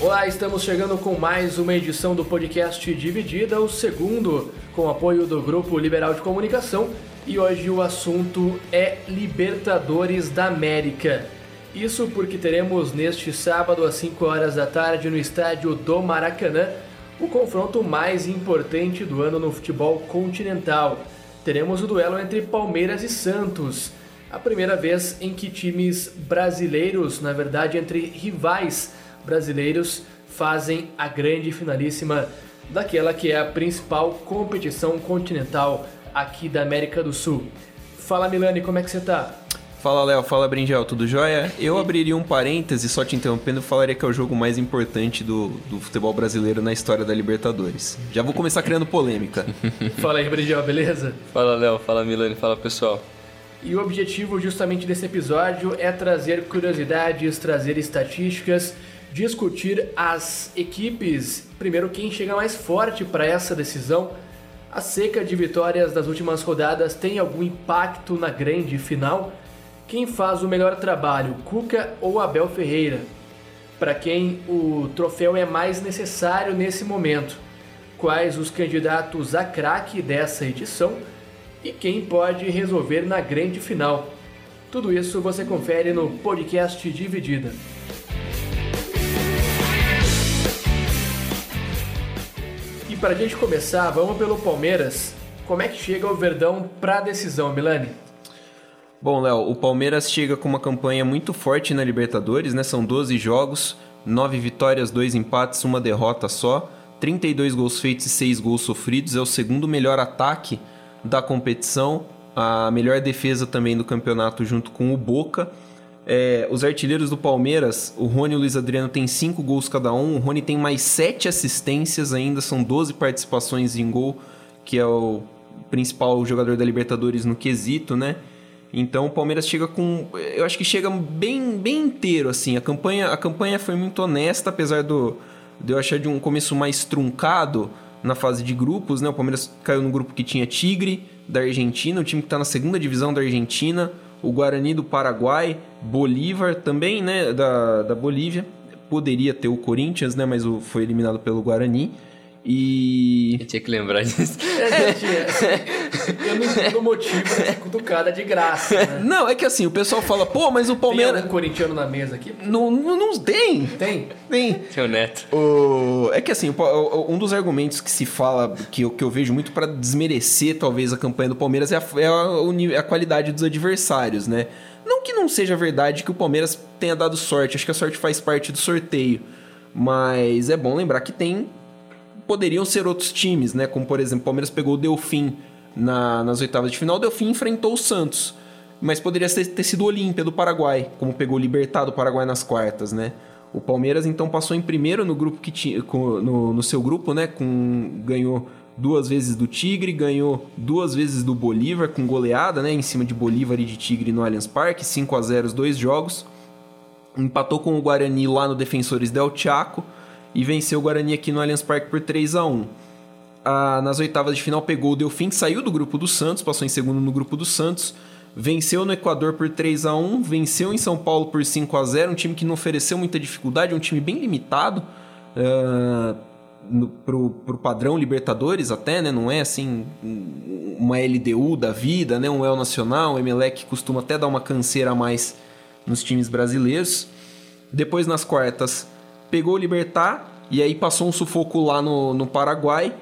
Olá, estamos chegando com mais uma edição do podcast Dividida, o segundo com apoio do Grupo Liberal de Comunicação. E hoje o assunto é Libertadores da América. Isso porque teremos neste sábado às 5 horas da tarde no estádio do Maracanã o confronto mais importante do ano no futebol continental. Teremos o duelo entre Palmeiras e Santos. A primeira vez em que times brasileiros, na verdade entre rivais brasileiros, fazem a grande finalíssima daquela que é a principal competição continental aqui da América do Sul. Fala Milani, como é que você tá? Fala Léo, fala Brinjel, tudo jóia? Eu abriria um parêntese, só te interrompendo, falaria que é o jogo mais importante do, do futebol brasileiro na história da Libertadores. Já vou começar criando polêmica. fala aí, Brinjel, beleza? Fala Léo, fala Milani, fala pessoal. E o objetivo justamente desse episódio é trazer curiosidades, trazer estatísticas, discutir as equipes, primeiro quem chega mais forte para essa decisão. A seca de vitórias das últimas rodadas tem algum impacto na grande final? Quem faz o melhor trabalho, Cuca ou Abel Ferreira? Para quem o troféu é mais necessário nesse momento? Quais os candidatos a craque dessa edição? E quem pode resolver na grande final? Tudo isso você confere no podcast Dividida. E para a gente começar, vamos pelo Palmeiras. Como é que chega o Verdão para a decisão, Milani? Bom, Léo, o Palmeiras chega com uma campanha muito forte na Libertadores, né? São 12 jogos, 9 vitórias, 2 empates, uma derrota só, 32 gols feitos e 6 gols sofridos. É o segundo melhor ataque da competição, a melhor defesa também do campeonato junto com o Boca. É, os artilheiros do Palmeiras, o Rony e o Luiz Adriano têm 5 gols cada um, o Rony tem mais 7 assistências ainda, são 12 participações em gol, que é o principal jogador da Libertadores no quesito, né? Então o Palmeiras chega com, eu acho que chega bem, bem inteiro assim. A campanha, a campanha foi muito honesta, apesar do de eu achar de um começo mais truncado na fase de grupos, né? O Palmeiras caiu no grupo que tinha Tigre da Argentina, o time que está na segunda divisão da Argentina, o Guarani do Paraguai, Bolívar também, né? Da, da Bolívia. Poderia ter o Corinthians, né? Mas foi eliminado pelo Guarani. E. Eu tinha que lembrar disso. É, eu não entendo o motivo dessa cutucada de graça. Né? Não, é que assim, o pessoal fala, pô, mas o Palmeiras. Tem um corintiano na mesa aqui? Não, não, não tem. Tem? Tem. Seu neto. O... É que assim, um dos argumentos que se fala, que eu, que eu vejo muito para desmerecer talvez a campanha do Palmeiras é a, é a, é a qualidade dos adversários, né? Não que não seja verdade que o Palmeiras tenha dado sorte, acho que a sorte faz parte do sorteio. Mas é bom lembrar que tem poderiam ser outros times, né? Como por exemplo, o Palmeiras pegou o Delfim na, nas oitavas de final, o Delfim enfrentou o Santos. Mas poderia ter, ter sido o Olímpia do Paraguai, como pegou o Libertad do Paraguai nas quartas, né? O Palmeiras então passou em primeiro no grupo que tinha, no, no seu grupo, né? Com ganhou duas vezes do Tigre, ganhou duas vezes do Bolívar com goleada, né? Em cima de Bolívar e de Tigre no Allianz Parque, 5 a 0 os dois jogos. Empatou com o Guarani lá no Defensores del Chaco e venceu o Guarani aqui no Allianz Parque por 3 a 1 ah, Nas oitavas de final pegou o Delfim, saiu do grupo do Santos, passou em segundo no grupo do Santos, venceu no Equador por 3 a 1 venceu em São Paulo por 5 a 0 um time que não ofereceu muita dificuldade, um time bem limitado. Uh, no, pro, pro padrão Libertadores até, né? Não é assim uma LDU da vida, né? Um El Nacional, o Emelec costuma até dar uma canseira a mais nos times brasileiros. Depois nas quartas pegou o Libertar e aí passou um sufoco lá no, no Paraguai.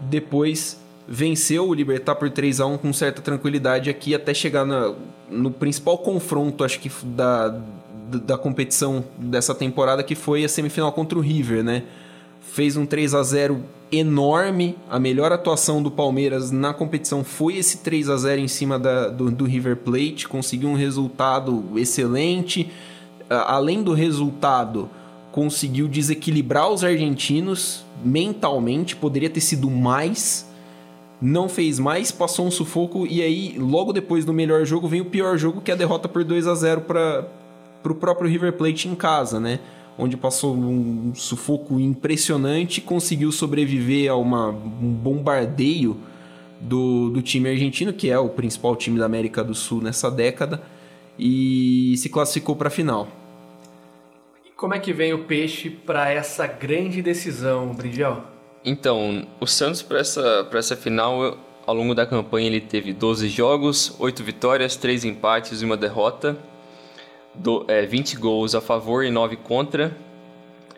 Depois venceu o Libertar por 3 a 1 com certa tranquilidade aqui até chegar na, no principal confronto, acho que da, da competição dessa temporada, que foi a semifinal contra o River, né? Fez um 3 a 0 enorme. A melhor atuação do Palmeiras na competição foi esse 3 a 0 em cima da, do, do River Plate. Conseguiu um resultado excelente. Além do resultado, conseguiu desequilibrar os argentinos mentalmente, poderia ter sido mais, não fez mais, passou um sufoco e aí logo depois do melhor jogo vem o pior jogo que é a derrota por 2 a 0 para o próprio River Plate em casa, né? Onde passou um sufoco impressionante, conseguiu sobreviver a uma, um bombardeio do, do time argentino, que é o principal time da América do Sul nessa década, e se classificou para a final. Como é que vem o Peixe para essa grande decisão, Brinjel? Então, o Santos para essa, essa final, ao longo da campanha, ele teve 12 jogos, 8 vitórias, 3 empates e uma derrota, do, é, 20 gols a favor e 9 contra.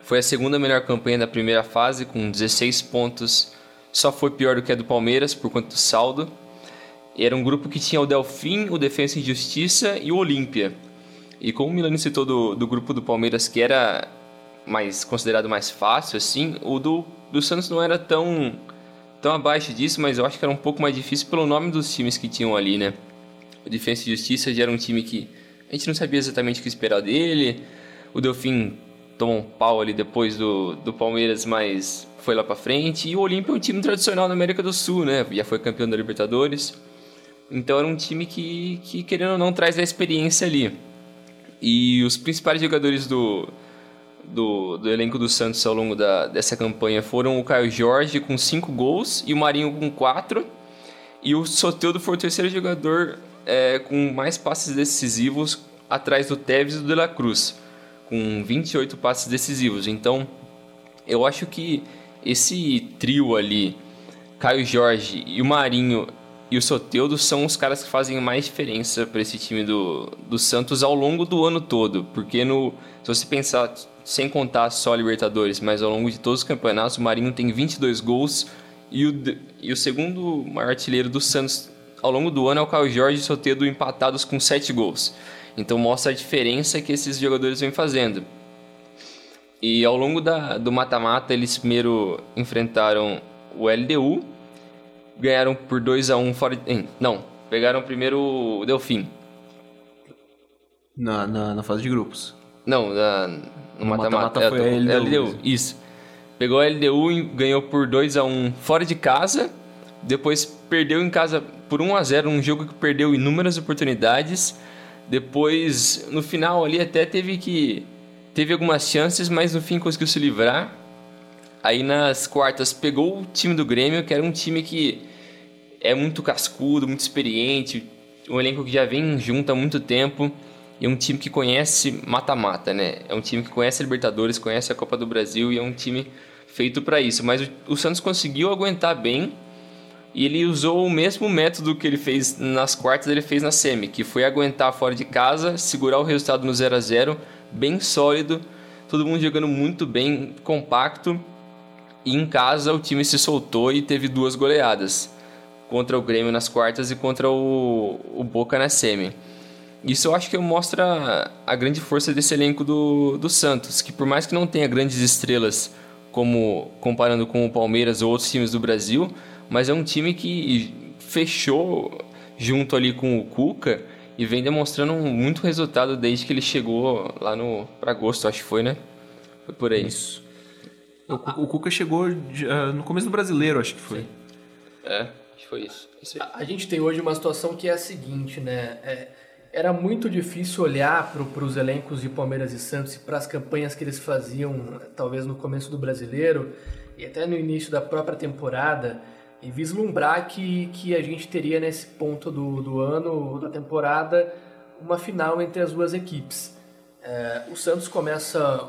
Foi a segunda melhor campanha da primeira fase, com 16 pontos, só foi pior do que a do Palmeiras por conta do saldo. Era um grupo que tinha o Delfim, o Defensa e Justiça e o Olímpia. E como o Milani citou do, do grupo do Palmeiras, que era mais considerado mais fácil, assim, o do, do Santos não era tão, tão abaixo disso, mas eu acho que era um pouco mais difícil pelo nome dos times que tinham ali, né? O Defensa e Justiça já era um time que a gente não sabia exatamente o que esperar dele. O Delfim tomou um pau ali depois do, do Palmeiras, mas foi lá para frente. E o Olímpia é um time tradicional na América do Sul, né? Já foi campeão da Libertadores. Então era um time que, que querendo ou não, traz a experiência ali. E os principais jogadores do, do, do, elenco do Santos ao longo da, dessa campanha foram o Caio Jorge com 5 gols e o Marinho com 4. E o Soteldo foi o terceiro jogador é, com mais passes decisivos atrás do Tevez e do De La Cruz, com 28 passes decisivos. Então, eu acho que esse trio ali, Caio Jorge e o Marinho e o Soteudo são os caras que fazem mais diferença para esse time do, do Santos ao longo do ano todo. Porque no, se você pensar, sem contar só Libertadores, mas ao longo de todos os campeonatos, o Marinho tem 22 gols e o, e o segundo maior artilheiro do Santos ao longo do ano é o Caio Jorge e o Soteudo empatados com 7 gols. Então mostra a diferença que esses jogadores vêm fazendo. E ao longo da, do mata-mata, eles primeiro enfrentaram o LDU, ganharam por 2 a 1 um fora de... Não, pegaram primeiro o Delfim. Na, na, na fase de grupos. Não, na, no mata-mata é, foi a LDU. LDU. Isso. Pegou a LDU e ganhou por 2 a 1 um fora de casa. Depois perdeu em casa por 1 a 0 um jogo que perdeu inúmeras oportunidades. Depois, no final ali, até teve que... Teve algumas chances, mas no fim conseguiu se livrar. Aí nas quartas pegou o time do Grêmio, que era um time que é muito cascudo, muito experiente, um elenco que já vem junto há muito tempo e é um time que conhece mata-mata, né? É um time que conhece a Libertadores, conhece a Copa do Brasil e é um time feito para isso. Mas o, o, Santos conseguiu aguentar bem e ele usou o mesmo método que ele fez nas quartas, ele fez na semi, que foi aguentar fora de casa, segurar o resultado no 0 a 0 bem sólido, todo mundo jogando muito bem, compacto e em casa o time se soltou e teve duas goleadas contra o Grêmio nas quartas e contra o, o Boca na semi. Isso eu acho que mostra a grande força desse elenco do, do Santos, que por mais que não tenha grandes estrelas, como comparando com o Palmeiras ou outros times do Brasil, mas é um time que fechou junto ali com o Cuca e vem demonstrando muito resultado desde que ele chegou lá no para agosto, acho que foi, né? Foi por aí. Isso. O, o Cuca chegou uh, no começo do brasileiro, acho que foi. Sim. É, acho que foi isso. isso a, a, gente tem hoje uma situação que é a seguinte, né? É, era muito difícil olhar para os elencos de Palmeiras e Santos e para as campanhas que eles faziam, talvez no começo do brasileiro e até no início da própria temporada, e vislumbrar que, que a gente teria nesse ponto do, do ano, da temporada, uma final entre as duas equipes. É, o Santos começa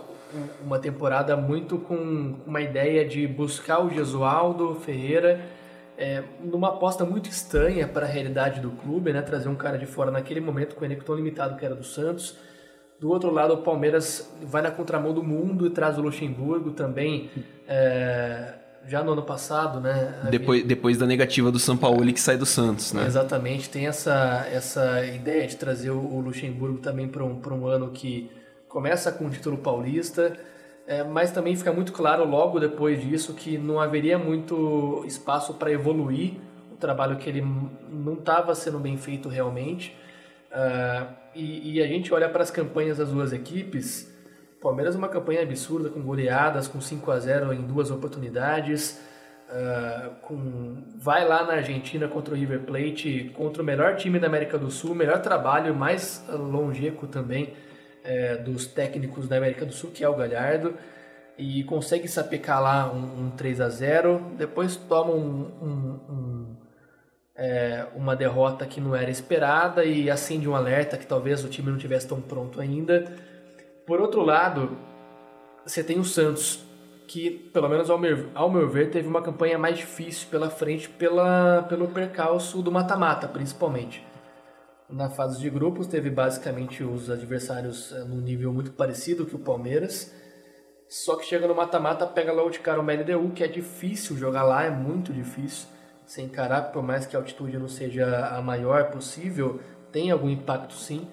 uma temporada muito com uma ideia de buscar o Gesualdo Ferreira é, numa aposta muito estranha para a realidade do clube, né? trazer um cara de fora naquele momento com o elenco tão limitado que era do Santos. Do outro lado, o Palmeiras vai na contramão do mundo e traz o Luxemburgo também, é, já no ano passado, né? Depois, depois da negativa do São Paulo que sai do Santos, né? Exatamente, tem essa, essa ideia de trazer o Luxemburgo também para um, um ano que começa com o título paulista, é, mas também fica muito claro logo depois disso que não haveria muito espaço para evoluir o trabalho que ele não estava sendo bem feito realmente. Uh, e, e, a gente olha para as campanhas das duas equipes Palmeiras uma campanha absurda, com goleadas, com 5 a 0 em duas oportunidades. Uh, com, vai lá na Argentina contra o River Plate, contra o melhor time da América do Sul, melhor trabalho, mais longevo também é, dos técnicos da América do Sul, que é o Galhardo, e consegue sapecar lá um, um 3 a 0 depois toma um, um, é, uma derrota que não era esperada e acende um alerta que talvez o time não tivesse tão pronto ainda. Por outro lado, você tem o Santos, que, pelo menos ao meu, ao meu ver, teve uma campanha mais difícil pela frente pela, pelo percalço do mata-mata, principalmente. Na fase de grupos, teve basicamente os adversários eh, num nível muito parecido que o Palmeiras. Só que chega no mata-mata, pega logo de cara o MLDU, que é difícil jogar lá, é muito difícil. Sem encarar, por mais que a altitude não seja a maior possível, tem algum impacto sim.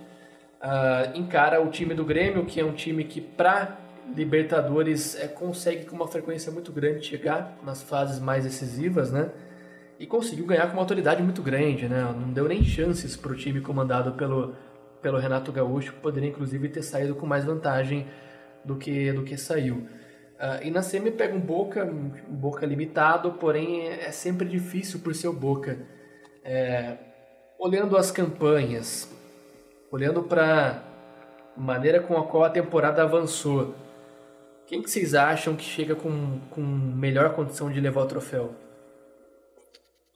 Uh, encara o time do Grêmio, que é um time que, para Libertadores é, consegue com uma frequência muito grande chegar nas fases mais decisivas, né? E conseguiu ganhar com uma autoridade muito grande, né? Não deu nem chances para o time comandado pelo, pelo Renato Gaúcho, que poderia inclusive ter saído com mais vantagem do que, do que saiu. Uh, e na semi pega um Boca, um Boca limitado, porém é, sempre difícil por ser o Boca. É, olhando as campanhas, olhando para maneira com a qual a temporada avançou, quem que vocês acham que chega com, com melhor condição de levar o troféu?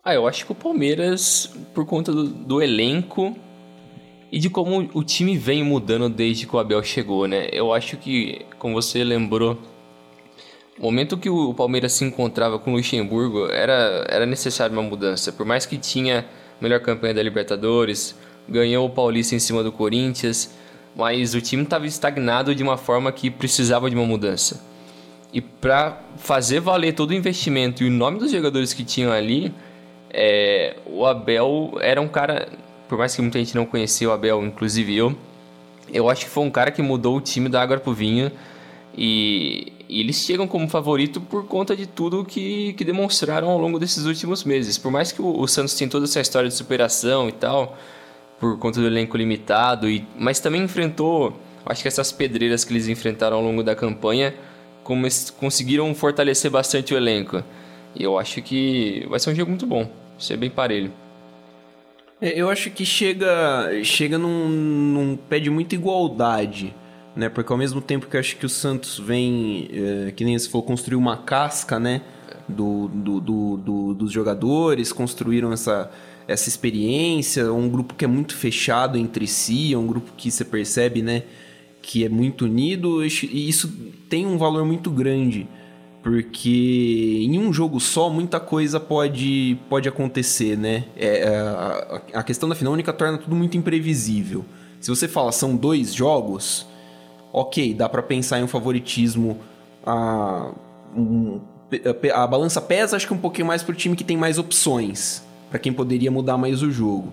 Ah, eu acho que o Palmeiras, por conta do, do elenco e de como o time vem mudando desde que o Abel chegou, né? Eu acho que, como você lembrou, o momento que o Palmeiras se encontrava com o Luxemburgo era, era necessário uma mudança. Por mais que tinha melhor campanha da Libertadores, ganhou o Paulista em cima do Corinthians, mas o time estava estagnado de uma forma que precisava de uma mudança. E para fazer valer todo o investimento e o nome dos jogadores que tinham ali, é, o Abel era um cara, por mais que muita gente não conhecia o Abel, inclusive eu, eu acho que foi um cara que mudou o time da água para o vinho e, e, eles chegam como favorito por conta de tudo que, que demonstraram ao longo desses últimos meses. Por mais que o, o Santos tenha toda essa história de superação e tal, por conta do elenco limitado, e, mas também enfrentou, acho que essas pedreiras que eles enfrentaram ao longo da campanha como conseguiram fortalecer bastante o elenco. E eu acho que vai ser um jogo muito bom, vai ser bem parelho. É, eu acho que chega, chega num, num pé de muita igualdade, né? Porque ao mesmo tempo que eu acho que o Santos vem, é, que nem se for construir uma casca, né? Do, do, do, do, dos jogadores, construíram essa, essa experiência, um grupo que é muito fechado entre si, é um grupo que você percebe, né, que é muito unido, e isso tem um valor muito grande, porque em um jogo só muita coisa pode, pode acontecer, né? É, é a, a questão da final única torna tudo muito imprevisível. Se você fala são dois jogos, ok, dá para pensar em um favoritismo a, um, a, a balança pesa acho que um pouquinho mais pro time que tem mais opções para quem poderia mudar mais o jogo.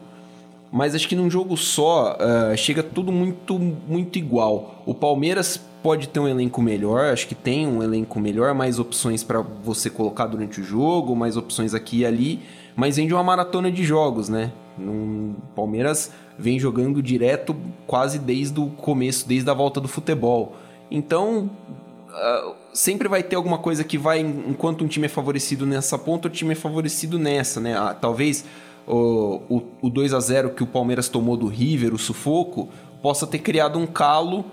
Mas acho que num jogo só uh, chega tudo muito, muito igual. O Palmeiras pode ter um elenco melhor, acho que tem um elenco melhor, mais opções para você colocar durante o jogo, mais opções aqui e ali, mas vem de uma maratona de jogos, né? O Palmeiras vem jogando direto quase desde o começo, desde a volta do futebol. Então, uh, sempre vai ter alguma coisa que vai, enquanto um time é favorecido nessa ponta, o time é favorecido nessa, né? Ah, talvez o, o, o 2 a 0 que o Palmeiras tomou do River, o sufoco, possa ter criado um calo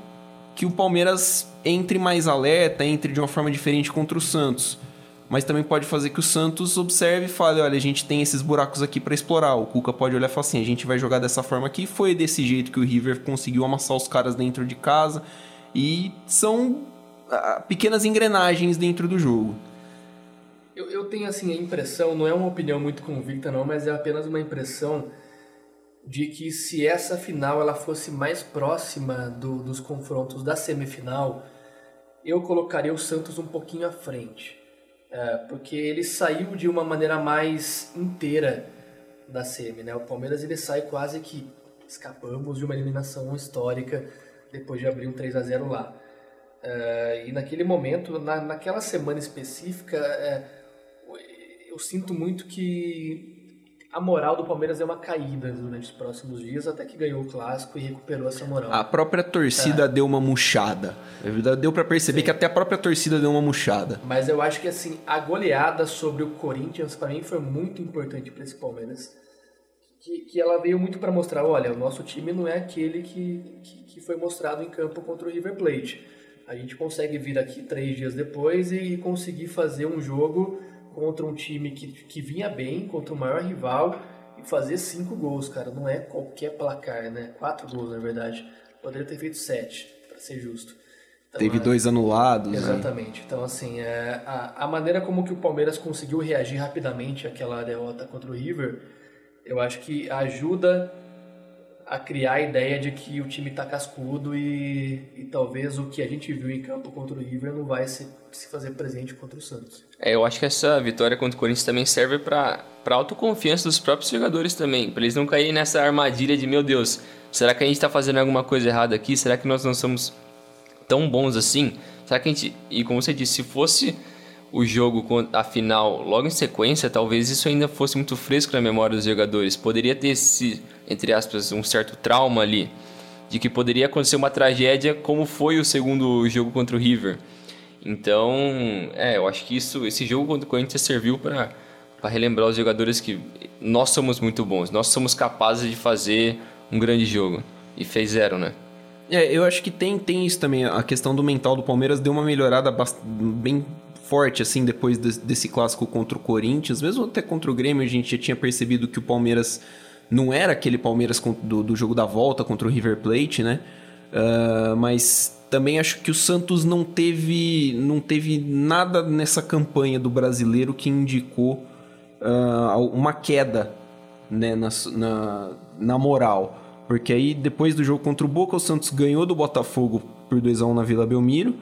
que o Palmeiras entre mais alerta, entre de uma forma diferente contra o Santos. Mas também pode fazer que o Santos observe e fale: olha, a gente tem esses buracos aqui para explorar. O Cuca pode olhar e falar assim: a gente vai jogar dessa forma aqui. Foi desse jeito que o River conseguiu amassar os caras dentro de casa. E são pequenas engrenagens dentro do jogo. Eu, eu tenho assim a impressão, não é uma opinião muito convicta não, mas é apenas uma impressão de que se essa final ela fosse mais próxima do, dos confrontos da semifinal, eu colocaria o Santos um pouquinho à frente. É, porque ele saiu de uma maneira mais inteira da semi, né? O Palmeiras ele sai quase que escapamos de uma eliminação histórica depois de abrir um 3 a 0 lá. Uh, e naquele momento, na, naquela semana específica, uh, eu sinto muito que a moral do Palmeiras deu uma caída durante os próximos dias, até que ganhou o clássico e recuperou essa moral. A própria torcida é. deu uma murchada. Deu para perceber Sim. que até a própria torcida deu uma murchada. Mas eu acho que assim, a goleada sobre o Corinthians para mim foi muito importante para esse Palmeiras. Que, que ela veio muito para mostrar, olha, o nosso time não é aquele que, que, que, foi mostrado em campo contra o River Plate. A gente consegue vir aqui três dias depois e conseguir fazer um jogo contra um time que, que vinha bem, contra o maior rival, e fazer cinco gols, cara. Não é qualquer placar, né? Quatro gols, na verdade. Poderia ter feito sete, para ser justo. Então, Teve é... dois anulados. Né? Exatamente. Aí. Então, assim, é, a, a maneira como que o Palmeiras conseguiu reagir rapidamente àquela derrota contra o River, eu acho que ajuda a criar a ideia de que o time está cascudo e, e, talvez o que a gente viu em campo contra o River não vai se, se fazer presente contra o Santos. É, eu acho que essa vitória contra o Corinthians também serve para autoconfiança dos próprios jogadores também, para eles não caírem nessa armadilha de meu Deus, será que a gente está fazendo alguma coisa errada aqui? Será que nós não somos tão bons assim? Será que a gente, e como você disse, se fosse o jogo, a final, logo em sequência, talvez isso ainda fosse muito fresco na memória dos jogadores. Poderia ter esse, entre aspas, um certo trauma ali, de que poderia acontecer uma tragédia como foi o segundo jogo contra o River. Então, é, eu acho que isso, esse jogo contra o Corinthians serviu para relembrar os jogadores que nós somos muito bons, nós somos capazes de fazer um grande jogo. E fez zero, né? É, eu acho que tem, tem isso também. A questão do mental do Palmeiras deu uma melhorada bem forte, assim, depois desse clássico contra o Corinthians. Mesmo até contra o Grêmio, a gente já tinha percebido que o Palmeiras não era aquele Palmeiras do, do jogo da volta contra o River Plate, né? Uh, mas também acho que o Santos não teve, não teve nada nessa campanha do brasileiro que indicou uh, uma queda né, na, na, na, moral. Porque aí, depois do jogo contra o Boca, o Santos ganhou do Botafogo por 2 a 1 na Vila Belmiro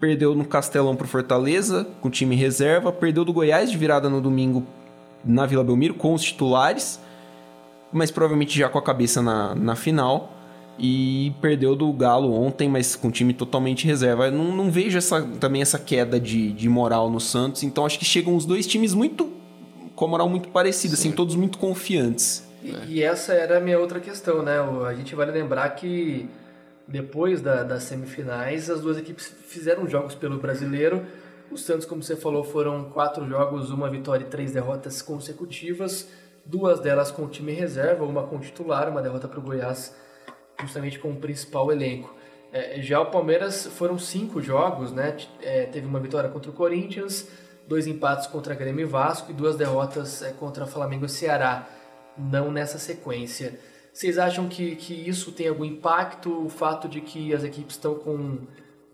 perdeu no Castelão pro Fortaleza, com time reserva, perdeu do Goiás de virada no domingo na Vila Belmiro, com os titulares, mas provavelmente já com a cabeça na, na final. E perdeu do Galo ontem, mas com time totalmente reserva. Eu não, não vejo essa, também essa queda de, de moral no Santos, então acho que chegam os dois times muito com a moral muito parecida, assim, todos muito confiantes. E, e, essa era a minha outra questão, né? A gente vale lembrar que depois da, das semifinais, as duas equipes fizeram jogos pelo brasileiro. O Santos, como você falou, foram quatro jogos, uma vitória e três derrotas consecutivas, duas delas com o time reserva, uma com titular, uma derrota para o Goiás, justamente com o principal elenco. É, já o Palmeiras foram cinco jogos, né? É, teve uma vitória contra o Corinthians, dois empates contra Grêmio e Vasco e duas derrotas é, contra Flamengo e Ceará, não nessa sequência. Vocês acham que, que isso tem algum impacto? O fato de que as equipes estão com,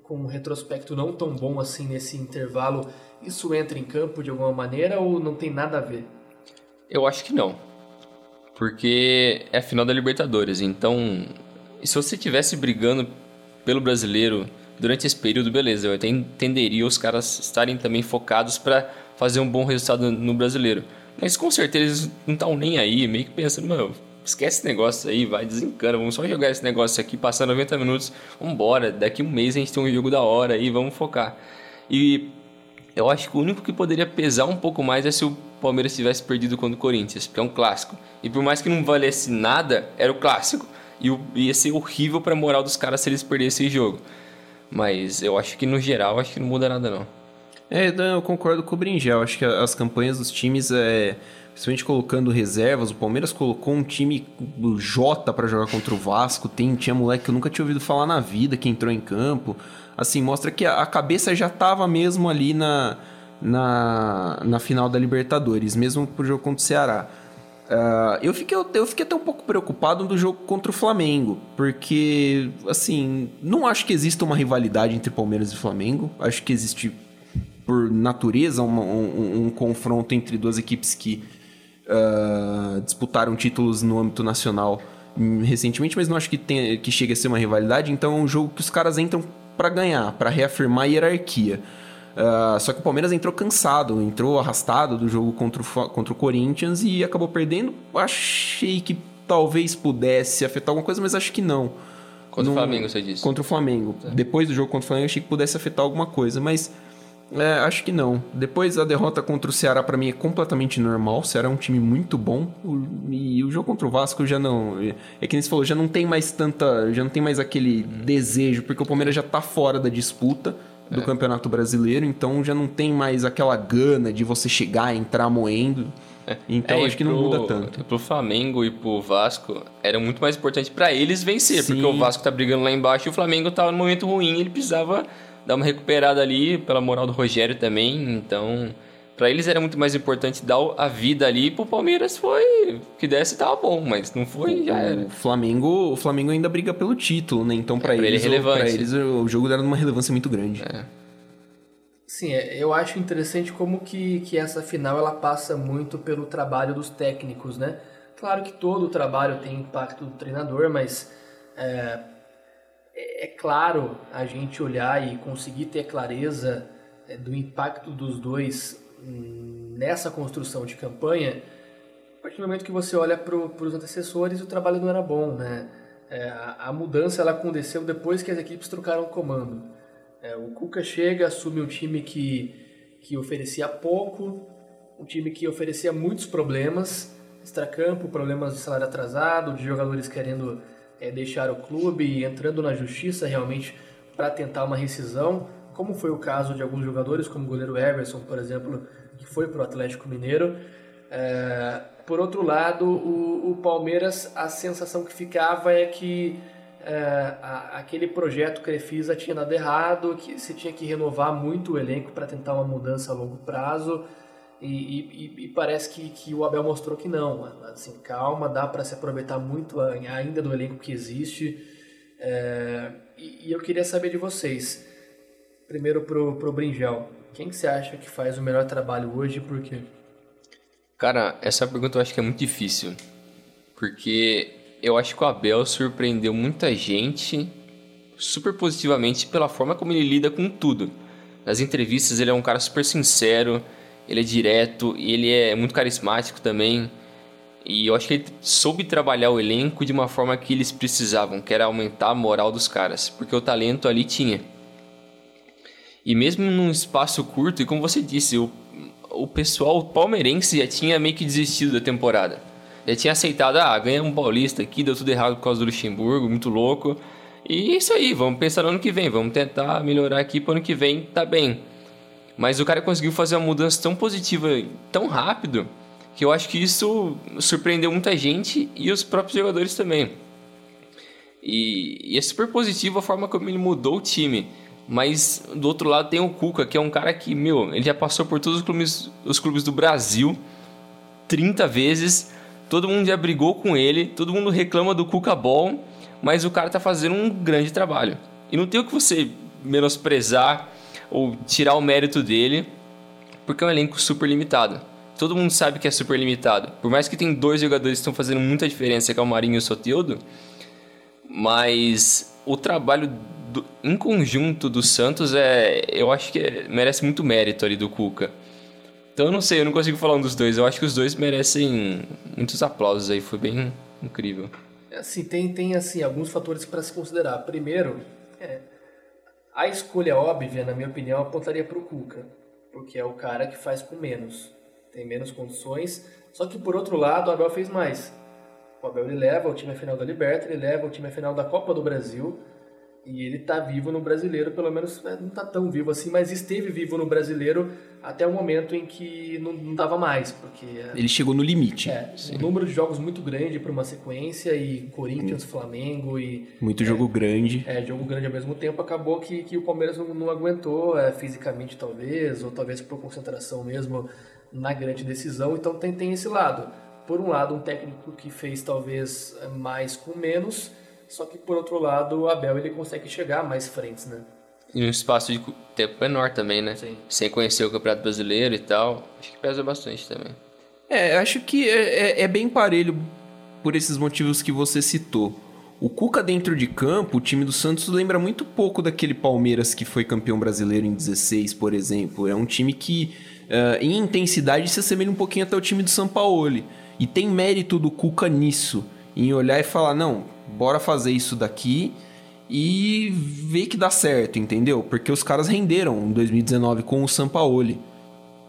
com um retrospecto não tão bom assim nesse intervalo, isso entra em campo de alguma maneira ou não tem nada a ver? Eu acho que não. Porque é a final da Libertadores. Então, se você estivesse brigando pelo brasileiro durante esse período, beleza, eu até entenderia os caras estarem também focados para fazer um bom resultado no brasileiro. Mas com certeza eles não estão nem aí, meio que pensando, mano, esquece esse negócio aí, vai, desencana, vamos só jogar esse negócio aqui, passar 90 minutos, vambora, daqui um mês a gente tem um jogo da hora aí, vamos focar. E eu acho que o único que poderia pesar um pouco mais é se o Palmeiras tivesse perdido contra o Corinthians, porque é um clássico. E por mais que não valesse nada, era o clássico. E ia ser horrível para a moral dos caras se eles perdessem o jogo. Mas eu acho que no geral, acho que não muda nada não. É, eu concordo com o Bringel. Acho que as campanhas dos times é principalmente colocando reservas. O Palmeiras colocou um time J para jogar contra o Vasco. Tem, tinha moleque que eu nunca tinha ouvido falar na vida que entrou em campo. Assim, mostra que a, cabeça já estava mesmo ali na, na, na final da Libertadores, mesmo pro jogo contra o Ceará. Uh, eu, fiquei, eu fiquei até um pouco preocupado do jogo contra o Flamengo, porque, assim, não acho que exista uma rivalidade entre Palmeiras e Flamengo. Acho que existe, por natureza, uma, um, um confronto entre duas equipes que uh, disputaram títulos no âmbito nacional recentemente, mas não acho que, tenha, que chegue a ser uma rivalidade. Então é um jogo que os caras entram para ganhar, para reafirmar a hierarquia. Uh, só que o Palmeiras entrou cansado, entrou arrastado do jogo contra o, contra o Corinthians e acabou perdendo. Achei que talvez pudesse afetar alguma coisa, mas acho que não. Contra não, o Flamengo, você disse? Contra o Flamengo. Tá. Depois do jogo contra o Flamengo, achei que pudesse afetar alguma coisa, mas É, acho que não. Depois a derrota contra o Ceará para mim é completamente normal. O Ceará é um time muito bom e o jogo contra o Vasco já não, é que nem você falou, já não tem mais tanta, já não tem mais aquele desejo, porque o Palmeiras já tá fora da disputa do é. Campeonato Brasileiro, então já não tem mais aquela gana de você chegar, entrar moendo. É. Então é, acho que pro, não muda tanto. Pro Flamengo e pro Vasco era muito mais importante para eles vencer, Sim. porque o Vasco tá brigando lá embaixo e o Flamengo tava no momento ruim, ele precisava dar uma recuperada ali pela moral do Rogério também, então para eles era muito mais importante dar a vida ali, pro Palmeiras foi que desse tava bom, mas não foi, já era. O Flamengo, o Flamengo ainda briga pelo título, né? Então para é, eles, ele é eles o jogo era uma relevância muito grande. É. Sim, é, eu acho interessante como que, que essa final ela passa muito pelo trabalho dos técnicos, né? Claro que todo o trabalho tem impacto do treinador, mas é, é, claro a gente olhar e conseguir ter clareza é, do impacto dos dois nessa construção de campanha, a partir do momento que você olha para os antecessores, o trabalho não era bom, né? É, a, a, mudança ela aconteceu depois que as equipes trocaram o comando. É, o Cuca chega, assume um time que, que oferecia pouco, um time que oferecia muitos problemas, extracampo, problemas de salário atrasado, de jogadores querendo é, deixar o clube, entrando na justiça realmente para tentar uma rescisão, como foi o caso de alguns jogadores, como o goleiro Everson, por exemplo, que foi para o Atlético Mineiro. É, por outro lado, o, o, Palmeiras, a sensação que ficava é que é, a, aquele projeto Crefisa tinha dado errado, que se tinha que renovar muito o elenco para tentar uma mudança a longo prazo. E, e, e, parece que, que o Abel mostrou que não. Assim, calma, dá para se aproveitar muito ainda do elenco que existe. É, e, e, eu queria saber de vocês. Primeiro pro, pro Brinjal. Quem que você acha que faz o melhor trabalho hoje e por quê? Cara, essa pergunta eu acho que é muito difícil. Porque eu acho que o Abel surpreendeu muita gente super positivamente pela forma como ele lida com tudo. Nas entrevistas ele é um cara super sincero, ele é direto e ele é muito carismático também. E eu acho que ele soube trabalhar o elenco de uma forma que eles precisavam, que era aumentar a moral dos caras, porque o talento ali tinha. E mesmo num espaço curto, e como você disse, o, o pessoal palmeirense já tinha meio que desistido da temporada. Já tinha aceitado, ah, ganhamos um paulista aqui, deu tudo errado por causa do Luxemburgo, muito louco. E é isso aí, vamos pensar no ano que vem, vamos tentar melhorar aqui para o ano que vem, tá bem. Mas o cara conseguiu fazer uma mudança tão positiva, tão rápido, que eu acho que isso surpreendeu muita gente e os próprios jogadores também. E, e é super positivo a forma como ele mudou o time. Mas do outro lado tem o Cuca, que é um cara que, meu, ele já passou por todos os clubes, os clubes do Brasil 30 vezes. Todo mundo já brigou com ele, todo mundo reclama do Cuca Ball, mas o cara tá fazendo um grande trabalho. E não tem o que você menosprezar ou tirar o mérito dele, porque é um elenco super limitado. Todo mundo sabe que é super limitado. Por mais que tem dois jogadores que estão fazendo muita diferença, que é o Marinho e o Soteldo, mas o trabalho do, em conjunto do Santos é, eu acho que é, merece muito mérito ali do Cuca. Então eu não sei, eu não consigo falar um dos dois. Eu acho que os dois merecem muitos aplausos aí, foi bem incrível. É assim, tem, tem assim alguns fatores para se considerar. Primeiro, é, a escolha óbvia, na minha opinião, apontaria para o Cuca, porque é o cara que faz com menos, tem menos condições. Só que por outro lado, o Abel fez mais. O Abel ele leva o time à final da Liberta, ele leva o time à final da Copa do Brasil e ele tá vivo no brasileiro, pelo menos né, não tá tão vivo assim, mas esteve vivo no brasileiro até o momento em que não, dava mais, porque... É, ele chegou no limite. É, um número de jogos muito grande para uma sequência e Corinthians, Flamengo e... Muito é, jogo grande. É, jogo grande ao mesmo tempo, acabou que, que o Palmeiras não, não aguentou, é, fisicamente talvez, ou talvez por concentração mesmo na grande decisão, então tem, tem esse lado. Por um lado, um técnico que fez talvez mais com menos só que por outro lado, o Abel ele consegue chegar a mais frentes, né? E um espaço de tempo menor também, né? Sim. Sem conhecer o Campeonato Brasileiro e tal. Acho que pesa bastante também. É, acho que é, é, é bem parelho por esses motivos que você citou. O Cuca dentro de campo, o time do Santos lembra muito pouco daquele Palmeiras que foi campeão brasileiro em 16, por exemplo. É um time que, uh, em intensidade, se assemelha um pouquinho até o time do São Paulo. E tem mérito do Cuca nisso, em olhar e falar: não, bora fazer isso daqui e ver que dá certo, entendeu? Porque os caras renderam em 2019 com o Sampaoli,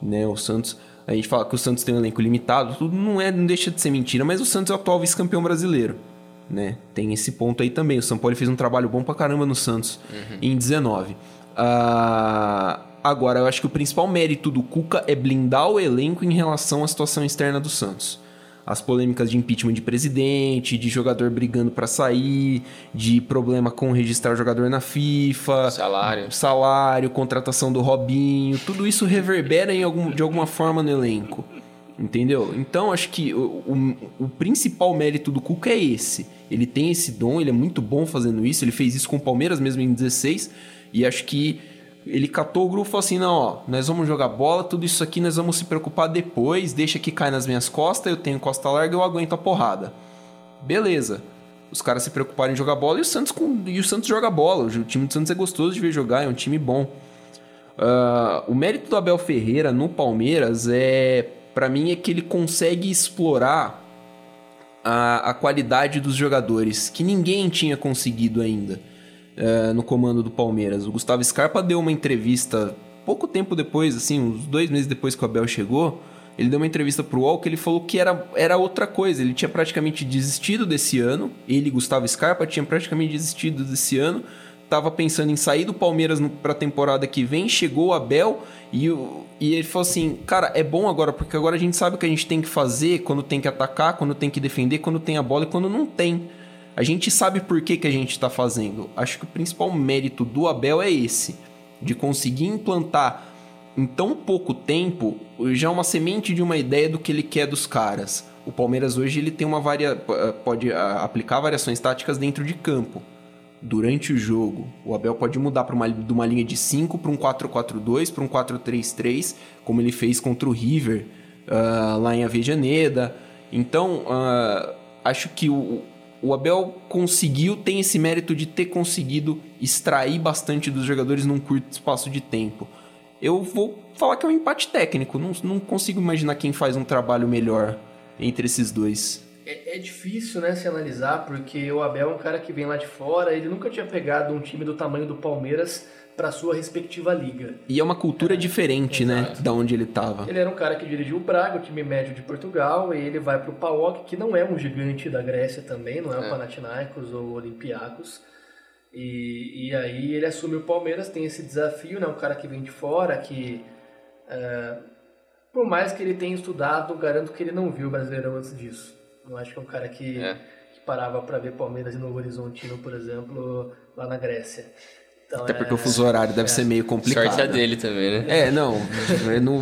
né? O Santos, a gente fala que o Santos tem um elenco limitado, tudo não é, não deixa de ser mentira, mas o Santos é o atual vice-campeão brasileiro, né? Tem esse ponto aí também. O Sampaoli fez um trabalho bom pra caramba no Santos em 19. Ah, agora, eu acho que o principal mérito do Cuca é blindar o elenco em relação à situação externa do Santos as polêmicas de impeachment de presidente, de jogador brigando para sair, de problema com registrar jogador na FIFA, Salário. salário, contratação do Robinho, tudo isso reverbera em algum, de alguma forma no elenco. Entendeu? Então acho que o, o, o principal mérito do Cuca é esse. Ele tem esse dom, ele é muito bom fazendo isso. Ele fez isso com o Palmeiras mesmo em 16. E acho que ele catou o grupo e falou assim: não, ó, nós vamos jogar bola, tudo isso aqui nós vamos se preocupar depois, deixa que cai nas minhas costas, eu tenho costa larga, eu aguento a porrada. Beleza. Os caras se preocuparam em jogar bola e o Santos, com, e o Santos joga bola. O time do Santos é gostoso de ver jogar, é um time bom. Ah, o mérito do Abel Ferreira no Palmeiras é, para mim, é que ele consegue explorar a, a qualidade dos jogadores que ninguém tinha conseguido ainda eh, no comando do Palmeiras. O Gustavo Scarpa deu uma entrevista pouco tempo depois, assim, uns dois meses depois que o Abel chegou. Ele deu uma entrevista pro UOL que ele falou que era, era outra coisa. Ele tinha praticamente desistido desse ano. Ele, Gustavo Scarpa, tinha praticamente desistido desse ano. Tava pensando em sair do Palmeiras pra temporada que vem. Chegou o Abel e, e ele falou assim: Cara, é bom agora, porque agora a gente sabe o que a gente tem que fazer quando tem que atacar, quando tem que defender, quando tem a bola e quando não tem. A gente sabe por que, que a gente está fazendo. Acho que o principal mérito do Abel é esse: de conseguir implantar em tão pouco tempo já uma semente de uma ideia do que ele quer dos caras. O Palmeiras hoje ele tem uma varia, pode ah, aplicar variações táticas dentro de campo. Durante o jogo, o Abel pode mudar para uma, de uma linha de 5 para um 4-4-2, para um 4-3-3, como ele fez contra o River ah, lá em Avejaneda. Então, ah, acho que o, o Abel conseguiu, tem esse mérito de ter conseguido extrair bastante dos jogadores num curto espaço de tempo. Eu vou falar que é um empate técnico, não, não consigo imaginar quem faz um trabalho melhor entre esses dois. É, é difícil, né, se analisar, porque o Abel é um cara que vem lá de fora, ele nunca tinha pegado um time do tamanho do Palmeiras para sua respectiva liga. E é uma cultura diferente, né, exato. da onde ele tava. Ele era um cara que dirigiu o Braga, o time médio de Portugal, e ele vai pro PAOK, que não é um gigante da Grécia também, não é, o É. Panathinaikos ou o Olympiacos. E, e aí ele assume o Palmeiras, tem esse desafio, né, um cara que vem de fora, que é, por mais que ele tenha estudado, garanto que ele não viu o Brasileirão antes disso. Não acho que é um cara que, É. que parava para ver Palmeiras e Novo Horizontino, por exemplo, lá na Grécia. Então, Até é- porque o fuso horário deve é. ser meio complicado. Sorte é dele também, né? É, não. é não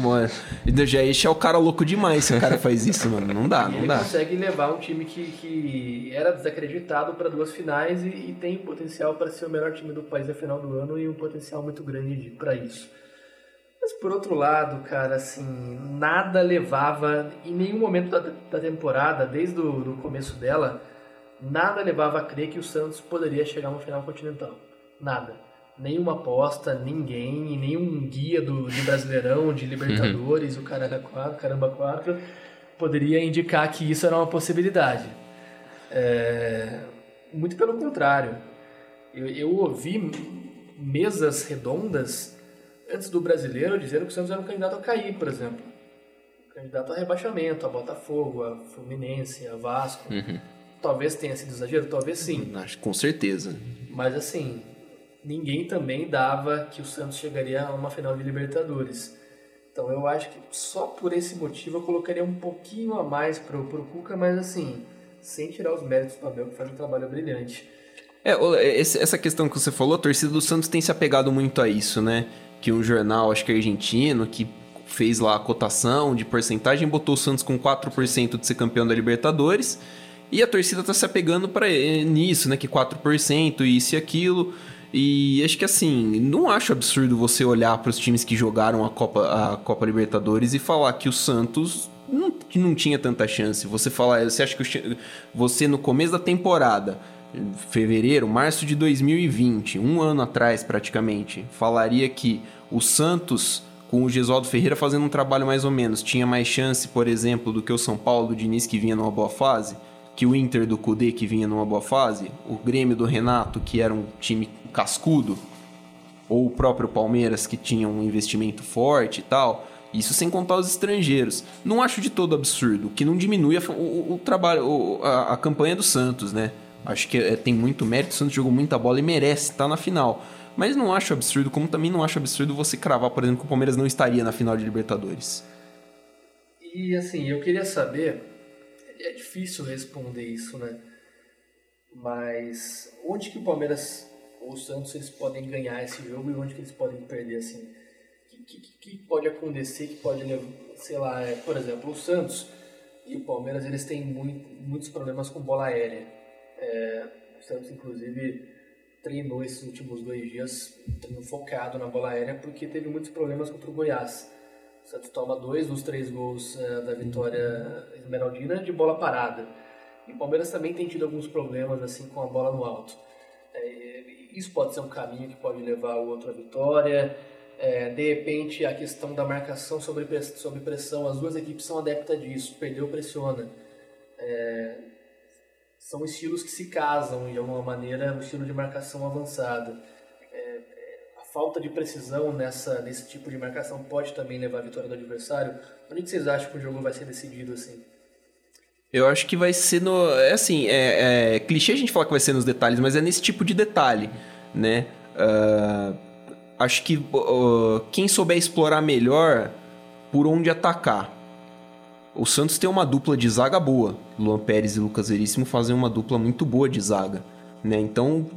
já esse é o cara louco demais se o cara faz isso, mano. Não dá, não ele dá. consegue levar um time que, que era desacreditado para duas finais e, e tem potencial para ser o melhor time do país na final do ano e um potencial muito grande para isso. Mas por outro lado, cara, assim, nada levava, em nenhum momento da, da temporada, desde o do começo dela, nada levava a crer que o Santos poderia chegar a uma final continental. Nada. Nenhuma aposta, ninguém, nenhum guia do, de Brasileirão, de Libertadores, o Caramba 4, Caramba 4, poderia indicar que isso era uma possibilidade. É, muito pelo contrário. Eu, eu ouvi mesas redondas antes do brasileiro dizendo que o Santos era um candidato a cair, por exemplo. Candidato a rebaixamento, a Botafogo, a Fluminense, a Vasco. Talvez tenha sido exagero, talvez sim. Acho com certeza. Mas assim, ninguém também dava que o Santos chegaria a uma final de Libertadores. Então eu acho que só por esse motivo eu colocaria um pouquinho a mais pro, pro Cuca, mas assim, sem tirar os méritos do Abel, que faz um trabalho brilhante. É, esse- essa questão que você falou, a torcida do Santos tem se apegado muito a isso, né? Que um jornal, acho que argentino, que fez lá a cotação de porcentagem, botou o Santos com 4% de ser campeão da Libertadores. E a torcida tá se apegando para nisso, né? Que 4%, isso e aquilo. E acho que assim, não acho absurdo você olhar para os times que jogaram a Copa, a Copa Libertadores e falar que o Santos não, não tinha tanta chance. Você falar, você acha que o você no começo da temporada, fevereiro, março de 2020, um ano atrás praticamente, falaria que o Santos com o Gesualdo Ferreira fazendo um trabalho mais ou menos, tinha mais chance, por exemplo, do que o São Paulo do Diniz que vinha numa boa fase? que o Inter do Cudê, que vinha numa boa fase, o Grêmio do Renato, que era um time cascudo, ou o próprio Palmeiras, que tinha um investimento forte e tal. Isso sem contar os estrangeiros. Não acho de todo absurdo, que não diminui a, o, o, trabalho, a, a, campanha do Santos, né? Acho que é, tem muito mérito, o Santos jogou muita bola e merece estar na final. Mas não acho absurdo, como também não acho absurdo você cravar, por exemplo, que o Palmeiras não estaria na final de Libertadores. E assim, eu queria saber, é difícil responder isso, né? Mas onde que o Palmeiras o Santos eles podem ganhar esse jogo e onde que eles podem perder assim? Que, que, que, pode acontecer que pode sei lá, é, por exemplo, o Santos e o Palmeiras eles têm muito, muitos problemas com bola aérea. É, o Santos inclusive treinou esses últimos dois dias focado na bola aérea porque teve muitos problemas contra o Goiás. O Santos toma dois dos três gols é, da vitória esmeraldina de bola parada. E o Palmeiras também tem tido alguns problemas assim com a bola no alto. É, isso pode ser um caminho que pode levar o outro à vitória. É, de repente, a questão da marcação sobre, sobre pressão, as duas equipes são adeptas disso. Perdeu, pressiona. É, são estilos que se casam de alguma maneira no estilo de marcação avançada falta de precisão nessa, nesse tipo de marcação pode também levar à vitória do adversário? Onde vocês acham que o jogo vai ser decidido assim? Eu acho que vai ser no. É assim, é, é clichê a gente falar que vai ser nos detalhes, mas é nesse tipo de detalhe, né? Uh, acho que uh, quem souber explorar melhor por onde atacar. O Santos tem uma dupla de zaga boa. Luan Pérez e Lucas Veríssimo fazem uma dupla muito boa de zaga. Né? Então,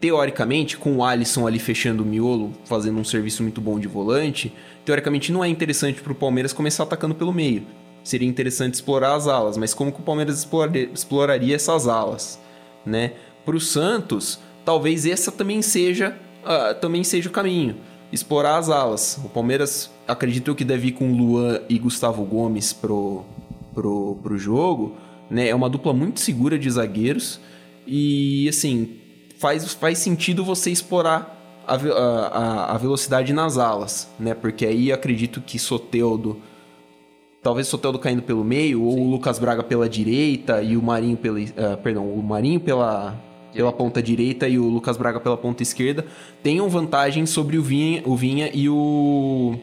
teoricamente, com o Alisson ali fechando o miolo, fazendo um serviço muito bom de volante, teoricamente não é interessante para o Palmeiras começar atacando pelo meio. Seria interessante explorar as alas, mas como que o Palmeiras exploraria, essas alas, né? Para o Santos, talvez essa também seja, uh, também seja o caminho, explorar as alas. O Palmeiras, acredito que deve ir com Luan e Gustavo Gomes pro, pro, pro jogo, né? É uma dupla muito segura de zagueiros e, assim, faz, faz sentido você explorar a, a, a velocidade nas alas, né? Porque aí acredito que Soteudo talvez Soteldo caindo pelo meio, ou o Lucas Braga pela direita e o Marinho pela. Uh, perdão, o Marinho pela, pela ponta direita e o Lucas Braga pela ponta esquerda, tenham vantagem sobre o Vinha, o Vinha e o.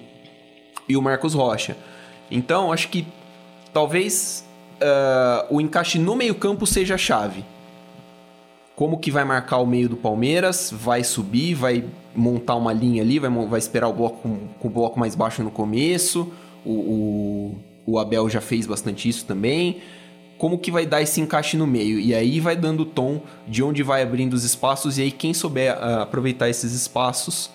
e o Marcos Rocha. Então, acho que talvez uh, o encaixe no meio-campo seja a chave como que vai marcar o meio do Palmeiras, vai subir, vai montar uma linha ali, vai, vai esperar o bloco com, com o bloco mais baixo no começo, o, o, o, Abel já fez bastante isso também, como que vai dar esse encaixe no meio, e aí vai dando o tom de onde vai abrindo os espaços, e aí quem souber uh, aproveitar esses espaços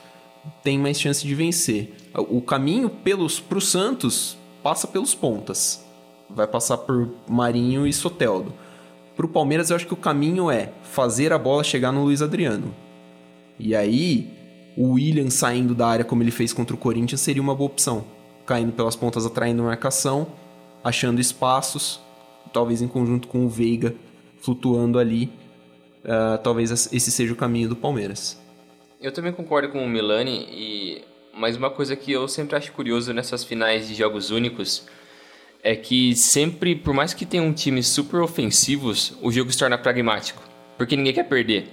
tem mais chance de vencer. O caminho pelos para o Santos passa pelos pontas, vai passar por Marinho e Soteldo. Para o Palmeiras, eu acho que o caminho é fazer a bola chegar no Luiz Adriano. E aí, o William saindo da área como ele fez contra o Corinthians seria uma boa opção. Caindo pelas pontas, atraindo marcação, achando espaços, talvez em conjunto com o Veiga flutuando ali. Uh, talvez esse seja o caminho do Palmeiras. Eu também concordo com o Milani, e... mas uma coisa que eu sempre acho curioso nessas finais de jogos únicos é que sempre, por mais que tenha um time super ofensivos, o jogo se torna pragmático, porque ninguém quer perder.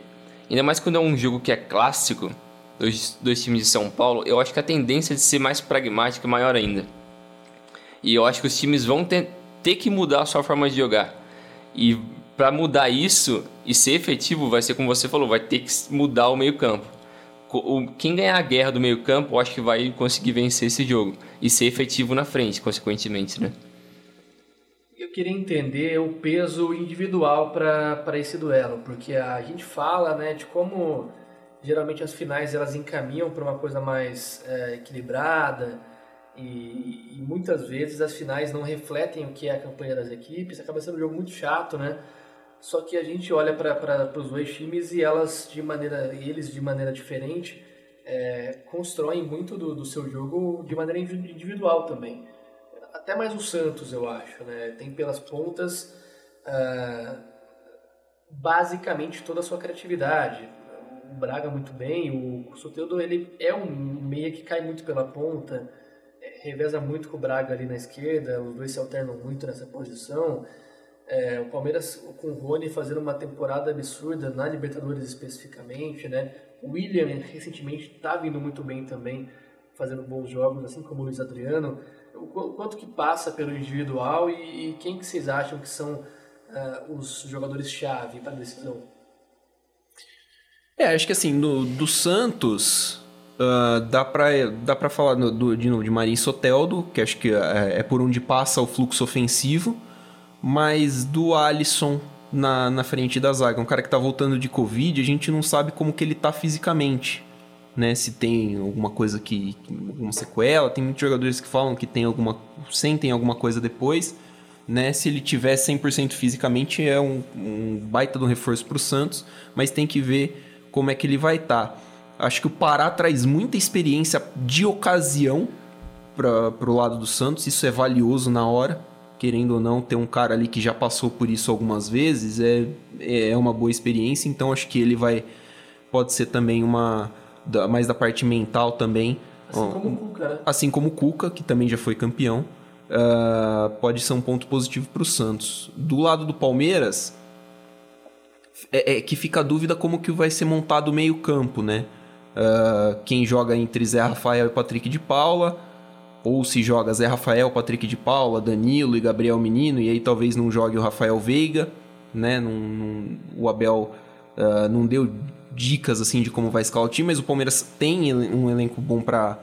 Ainda mais quando é um jogo que é clássico, dos dois times de São Paulo, eu acho que a tendência de ser mais pragmática é maior ainda. E eu acho que os times vão ter, ter que mudar a sua forma de jogar. E para mudar isso e ser efetivo, vai ser como você falou, vai ter que mudar o meio-campo. Quem ganhar a guerra do meio-campo, eu acho que vai conseguir vencer esse jogo e ser efetivo na frente, consequentemente, né? eu queria entender o peso individual para esse duelo, porque a gente fala né, de como geralmente as finais elas encaminham para uma coisa mais é, equilibrada e, e, muitas vezes as finais não refletem o que é a campanha das equipes, acaba sendo um jogo muito chato, né? Só que a gente olha para os dois times e elas de maneira, eles de maneira diferente é, constroem muito do, do seu jogo de maneira individual também até mais o Santos, eu acho, né? Tem pelas pontas uh, basicamente toda a sua criatividade. Braga muito bem, o Soteldo ele é um meia que cai muito pela ponta, é, reveza muito com o Braga ali na esquerda, os dois se alternam muito nessa posição. É, o Palmeiras com o Rony fazendo uma temporada absurda na Libertadores especificamente, né? O William recentemente está vindo muito bem também, fazendo bons jogos, assim como o Luiz Adriano. O quanto que passa pelo individual e, e quem que vocês acham que são uh, os jogadores-chave para a decisão? É, acho que assim, do, do Santos, uh, dá para dá pra falar do, de novo de Soteldo, que acho que é, é por onde passa o fluxo ofensivo mas do Alisson na, na frente da zaga. Um cara que tá voltando de Covid, a gente não sabe como que ele tá fisicamente. Né, se tem alguma coisa que. alguma sequela. Tem muitos jogadores que falam que tem alguma. sentem alguma coisa depois. Né, se ele tiver 100% fisicamente, é um, um baita de um reforço para o Santos, mas tem que ver como é que ele vai estar. Tá. Acho que o Pará traz muita experiência de ocasião para o lado do Santos, isso é valioso na hora querendo ou não, ter um cara ali que já passou por isso algumas vezes é, é uma boa experiência, então acho que ele vai. Pode ser também uma. mais da parte mental também. Assim como o Cuca, né? Assim como o Cuca, que também já foi campeão. Uh, pode ser um ponto positivo para o Santos. Do lado do Palmeiras, é, é, que fica a dúvida como que vai ser montado o meio-campo, né? Uh, quem joga entre Zé Rafael e Patrick de Paula ou se joga Zé Rafael, Patrick de Paula, Danilo e Gabriel Menino, e aí talvez não jogue o Rafael Veiga, né? Num, num, o Abel uh, não deu dicas assim de como vai escalar o time, mas o Palmeiras tem um elenco bom para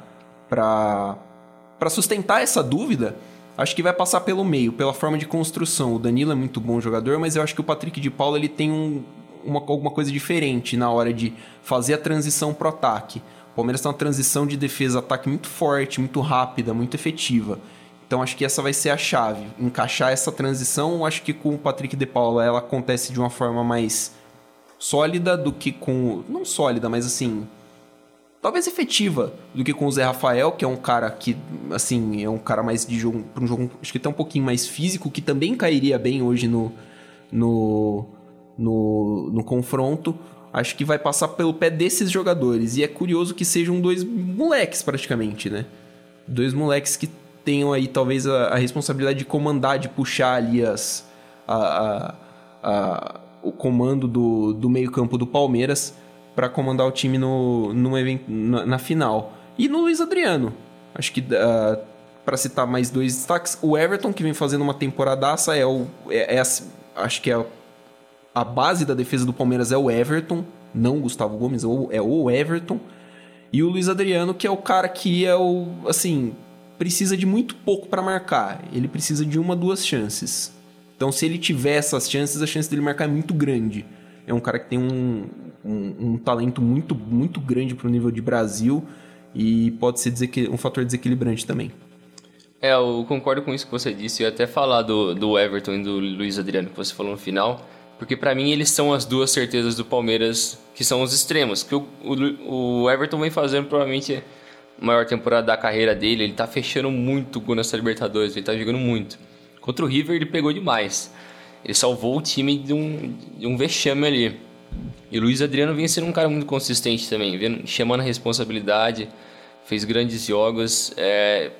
para sustentar essa dúvida. Acho que vai passar pelo meio, pela forma de construção. O Danilo é muito bom jogador, mas eu acho que o Patrick de Paula ele tem um, uma, alguma coisa diferente na hora de fazer a transição pro ataque. Palmeiras tem uma transição de defesa-ataque muito forte, muito rápida, muito efetiva. Então acho que essa vai ser a chave. Encaixar essa transição, acho que com o Patrick de Paula ela acontece de uma forma mais sólida do que com. Não sólida, mas assim. Talvez efetiva do que com o Zé Rafael, que é um cara que, assim, é um cara mais de jogo. para um jogo, acho que até um pouquinho mais físico, que também cairia bem hoje no. no. no, no confronto acho que vai passar pelo pé desses jogadores. E é curioso que sejam dois moleques, praticamente, né? Dois moleques que tenham aí talvez a, a responsabilidade de comandar, de puxar ali as, a, a, o comando do, do meio-campo do Palmeiras para comandar o time no, no evento, na, na, final. E no Luiz Adriano. Acho que. Uh, para citar mais dois destaques, o Everton, que vem fazendo uma temporadaça, é o. É, é, acho que é a base da defesa do Palmeiras é o Everton, não o Gustavo Gomes, é o Everton. E o Luiz Adriano, que é o cara que é o. Assim, precisa de muito pouco para marcar. Ele precisa de uma, duas chances. Então, se ele tiver essas chances, a chance dele marcar é muito grande. É um cara que tem um, um, um talento muito, muito grande para o nível de Brasil e pode ser um fator desequilibrante também. É, eu concordo com isso que você disse. Eu ia até falar do, do Everton e do Luiz Adriano que você falou no final. Porque para mim eles são as duas certezas do Palmeiras, que são os extremos. Que o, o, o Everton vem fazendo provavelmente a maior temporada da carreira dele. Ele tá fechando muito gol nessa Libertadores, ele tá jogando muito. Contra o River ele pegou demais. Ele salvou o time de um, de um vexame ali. E o Luiz Adriano vem sendo um cara muito consistente também, vendo, chamando a responsabilidade, fez grandes jogos. É,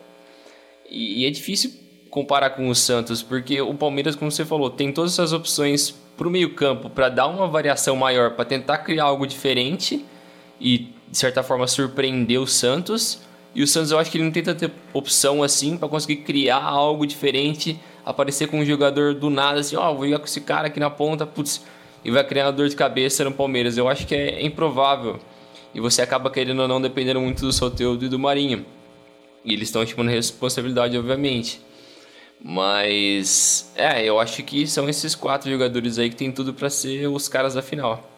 e, e é difícil comparar com o Santos, porque o Palmeiras, como você falou, tem todas essas opções para o meio-campo para dar uma variação maior, para tentar criar algo diferente e de certa forma surpreender o Santos. E o Santos eu acho que ele não tem tanta opção assim para conseguir criar algo diferente, aparecer com um jogador do nada assim, ó, oh, vou jogar com esse cara aqui na ponta, putz, e vai criar uma dor de cabeça no Palmeiras. Eu acho que é improvável. E você acaba querendo ou não dependendo muito do Soteldo e do Marinho. E eles estão chamando responsabilidade, obviamente. Mas é, eu acho que são esses quatro jogadores aí que tem tudo para ser os caras da final.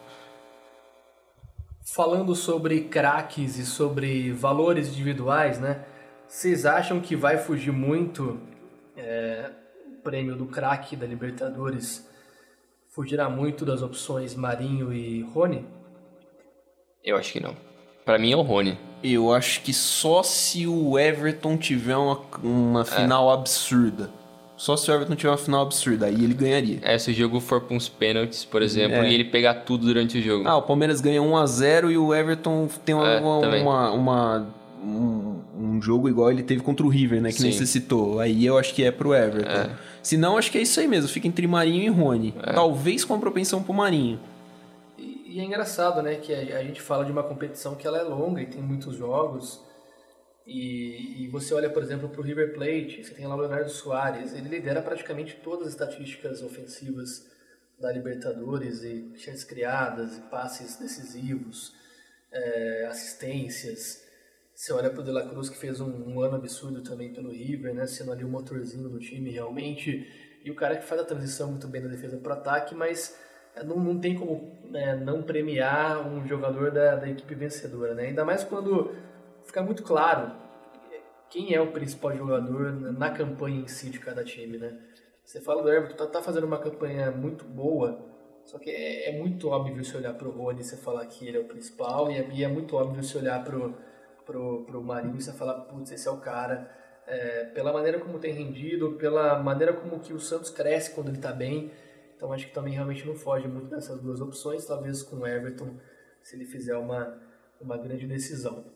Falando sobre craques e sobre valores individuais, né? Vocês acham que vai fugir muito é, prêmio do craque da Libertadores? Fugirá muito das opções Marinho e Rony? Eu acho que não. Para mim é o Rony. Eu acho que só se o Everton tiver uma, uma é. final é. absurda. Só se o Everton tiver uma final absurda, aí ele ganharia. É, se o jogo for para uns pênaltis, por exemplo, é. e ele pegar tudo durante o jogo. Ah, o Palmeiras ganha 1 a 0 e o Everton tem uma, é, uma, uma, uma um, um jogo igual ele teve contra o River, né? Que nem Sim. você citou. Aí eu acho que é pro Everton. É. Se não, acho que é isso aí mesmo. Fica entre Marinho e Rony. Talvez com a propensão pro Marinho. E, e é engraçado, né, que a, a gente fala de uma competição que ela é longa e tem muitos jogos. E, e você olha, por exemplo, para o River Plate, você tem lá o Leonardo Soares, ele lidera praticamente todas as estatísticas ofensivas da Libertadores, e chances criadas, e passes decisivos, é, assistências. Você olha para o De La Cruz, que fez um, um ano absurdo também pelo River, né, sendo ali o motorzinho do time realmente, e o cara que faz a transição muito bem da defesa para o ataque, mas é, não, não tem como né, não premiar um jogador da, da equipe vencedora, né? Ainda mais quando fica muito claro quem é o principal jogador na campanha em si de cada time, né? Você fala do Everton, tá, tá fazendo uma campanha muito boa, só que é, é muito óbvio se olhar pro Rony e você falar que ele é o principal, e é, e é muito óbvio se olhar pro, pro, pro Marinho você falar, putz, esse é o cara. É, pela maneira como tem rendido, pela maneira como que o Santos cresce quando ele tá bem, então acho que também realmente não foge muito dessas duas opções, talvez com o Everton, se ele fizer uma, uma grande decisão.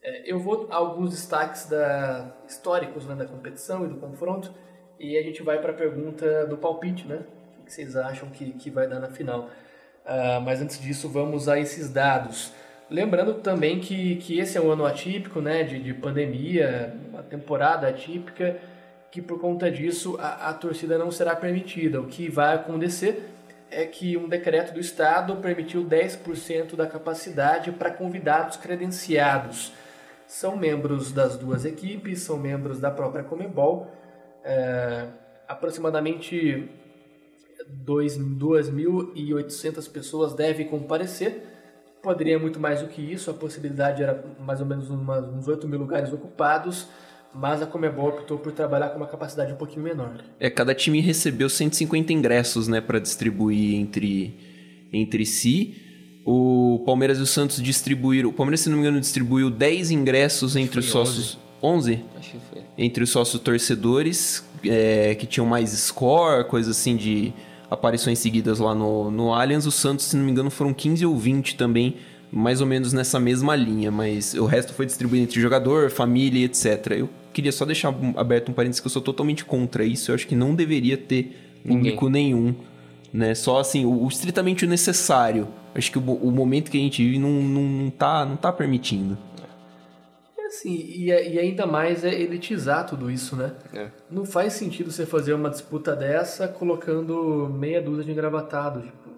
É, eu vou a alguns destaques da, históricos né, da competição e do confronto, e a gente vai para a pergunta do palpite, né? O que vocês acham que, que vai dar na final? Ah, mas antes disso, vamos a esses dados. Lembrando também que, que esse é um ano atípico, né, de, de pandemia, uma temporada atípica, que por conta disso a, a torcida não será permitida. O que vai acontecer é que um decreto do Estado permitiu 10% da capacidade para convidados credenciados. São membros das duas equipes, são membros da própria Comebol. É, aproximadamente 2.800 pessoas devem comparecer. Poderia muito mais do que isso, a possibilidade era mais ou menos umas, uns 8 mil lugares ocupados, mas a Comebol optou por trabalhar com uma capacidade um pouquinho menor. É, cada time recebeu 150 ingressos, né, para distribuir entre, entre si. O Palmeiras e o Santos distribuíram. O Palmeiras, se não me engano, distribuiu 10 ingressos entre os sócios. 11? Acho que foi. Entre os sócios torcedores, é, que tinham mais score, coisa assim de aparições seguidas lá no, no Allianz. O Santos, se não me engano, foram 15 ou 20 também, mais ou menos nessa mesma linha. Mas o resto foi distribuído entre jogador, família, etc. Eu queria só deixar aberto um parênteses que eu sou totalmente contra isso. Eu acho que não deveria ter público nenhum. Né? Só assim, o, o estritamente o necessário. Acho que o, o momento que a gente vive não, não, não, tá, não tá permitindo. É assim, e, e ainda mais é elitizar tudo isso, né? É. Não faz sentido você fazer uma disputa dessa colocando meia dúzia de engravatados. Tipo,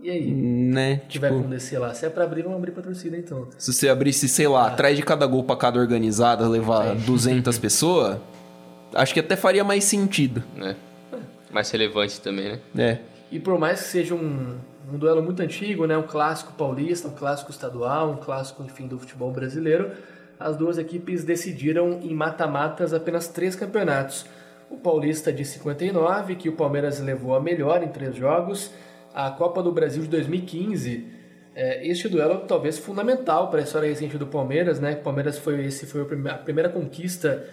e aí? Né? O que vai Tipo, acontecer lá? Se é pra abrir, vamos abrir pra torcida então. se você abrisse, sei lá, atrás de cada gol pra cada organizada levar 200 pessoas, acho que até faria mais sentido. né? Mais relevante também, né? É. E por mais que seja um, um duelo muito antigo, né, um clássico paulista, um clássico estadual, um clássico, enfim, do futebol brasileiro, as duas equipes decidiram em mata-matas apenas três campeonatos. O Paulista de 59, que o Palmeiras levou a melhor em três jogos, a Copa do Brasil de 2015. É, este duelo talvez fundamental para a história recente do Palmeiras, né? O Palmeiras foi esse foi a primeira conquista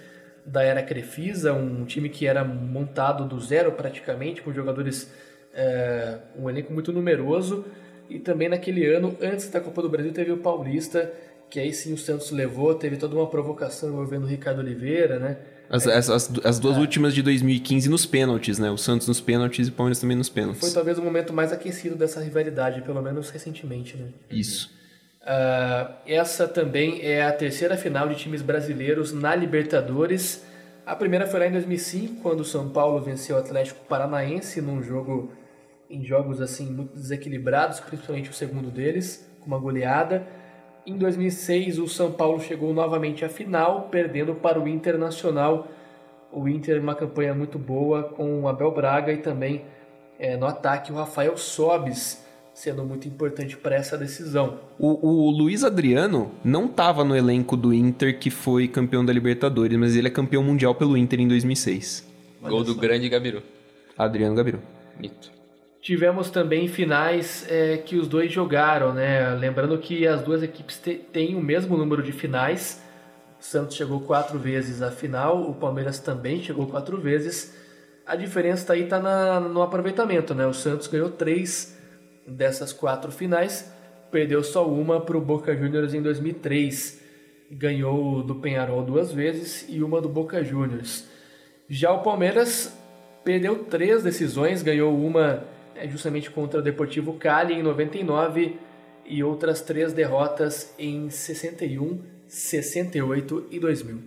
da era Crefisa, um time que era montado do zero praticamente, com jogadores é, um elenco muito numeroso. E também naquele ano, antes da Copa do Brasil, teve o Paulista, que aí sim o Santos levou, teve toda uma provocação envolvendo o Ricardo Oliveira, né? As, as, as, as duas últimas de 2015 nos pênaltis, né? O Santos nos pênaltis e o Palmeiras também nos Foi pênaltis. talvez o momento mais aquecido dessa rivalidade, pelo menos recentemente, né? Isso. Ah, essa também é a terceira final de times brasileiros na Libertadores. A primeira foi lá em 2005, quando o São Paulo venceu o Atlético Paranaense num jogo em jogos assim muito desequilibrados, principalmente o segundo deles, com uma goleada. Em 2006, o São Paulo chegou novamente à final, perdendo para o Internacional. O Inter, uma campanha muito boa com o Abel Braga e também eh, no ataque o Rafael Sobis, sendo muito importante para essa decisão. O, o Luiz Adriano não tava no elenco do Inter que foi campeão da Libertadores, mas ele é campeão mundial pelo Inter em 2006. Gol do grande Gabiru. Adriano Gabiru. Mito. Tivemos também finais é, que os dois jogaram, né? Lembrando que as duas equipes têm o mesmo número de finais. O Santos chegou quatro vezes à final, o Palmeiras também chegou quatro vezes. A diferença aí está no aproveitamento, né? O Santos ganhou três dessas quatro finais, perdeu só uma para o Boca Juniors em 2003. ganhou do Penharol duas vezes e uma do Boca Juniors. Já o Palmeiras perdeu três decisões, ganhou uma justamente contra o Deportivo Cali em 99 e outras três derrotas em 61, 68 e 2000.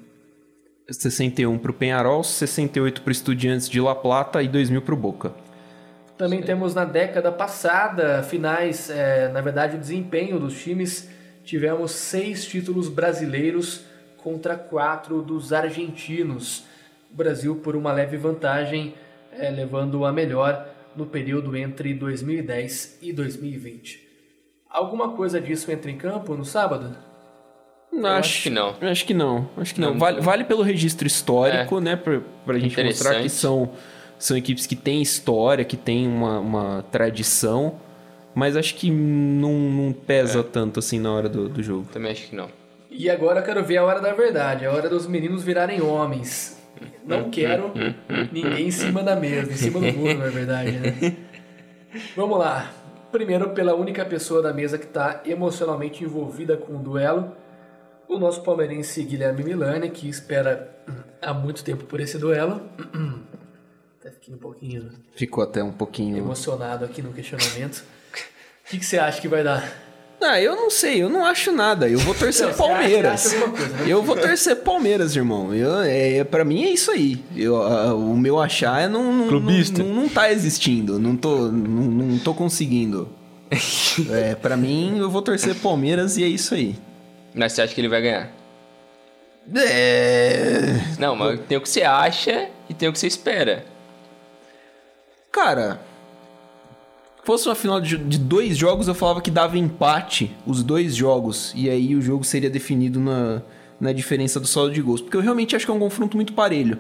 61 pro Penharol, 68 pro Estudiantes de La Plata e 2000 pro Boca. Também temos na década passada finais, é, na verdade, o desempenho dos times. Tivemos seis títulos brasileiros contra quatro dos argentinos. O Brasil por uma leve vantagem, é, levando a melhor no período entre 2010 e 2020. Alguma coisa disso entra em campo no sábado? Não, acho que não. Acho que não. Acho que não. Não. Vale, vale pelo registro histórico, né? Pra, pra gente mostrar que são, são equipes que têm história, que têm uma, uma tradição. Mas acho que não, não pesa tanto assim na hora do, do jogo. Também acho que não. E agora eu quero ver a hora da verdade, a hora dos meninos virarem homens. Não quero ninguém em cima da mesa, em cima do muro, na verdade, né? Vamos lá. Primeiro, pela única pessoa da mesa que está emocionalmente envolvida com o duelo, o nosso palmeirense Guilherme Milani, que espera há muito tempo por esse duelo. Até fiquei um pouquinho Ficou até um pouquinho. emocionado aqui no questionamento. O que, que você acha que vai dar? Ah, eu não sei, eu não acho nada. Eu vou torcer Não, você acha- Palmeiras. acha coisa, né? Eu vou torcer Palmeiras, irmão. Eu, é, pra mim é isso aí. Eu, ah, o meu achar é não, não, Clubista. não, não tá existindo. Não tô, não, não tô conseguindo. é, pra mim, eu vou torcer Palmeiras e é isso aí. Mas você acha que ele vai ganhar? É... Não, mas tem o que você acha e tem o que você espera. Cara, fosse uma final de, de dois jogos, eu falava que dava empate os dois jogos. E aí o jogo seria definido na, na diferença do saldo de gols. Porque eu realmente acho que é um confronto muito parelho.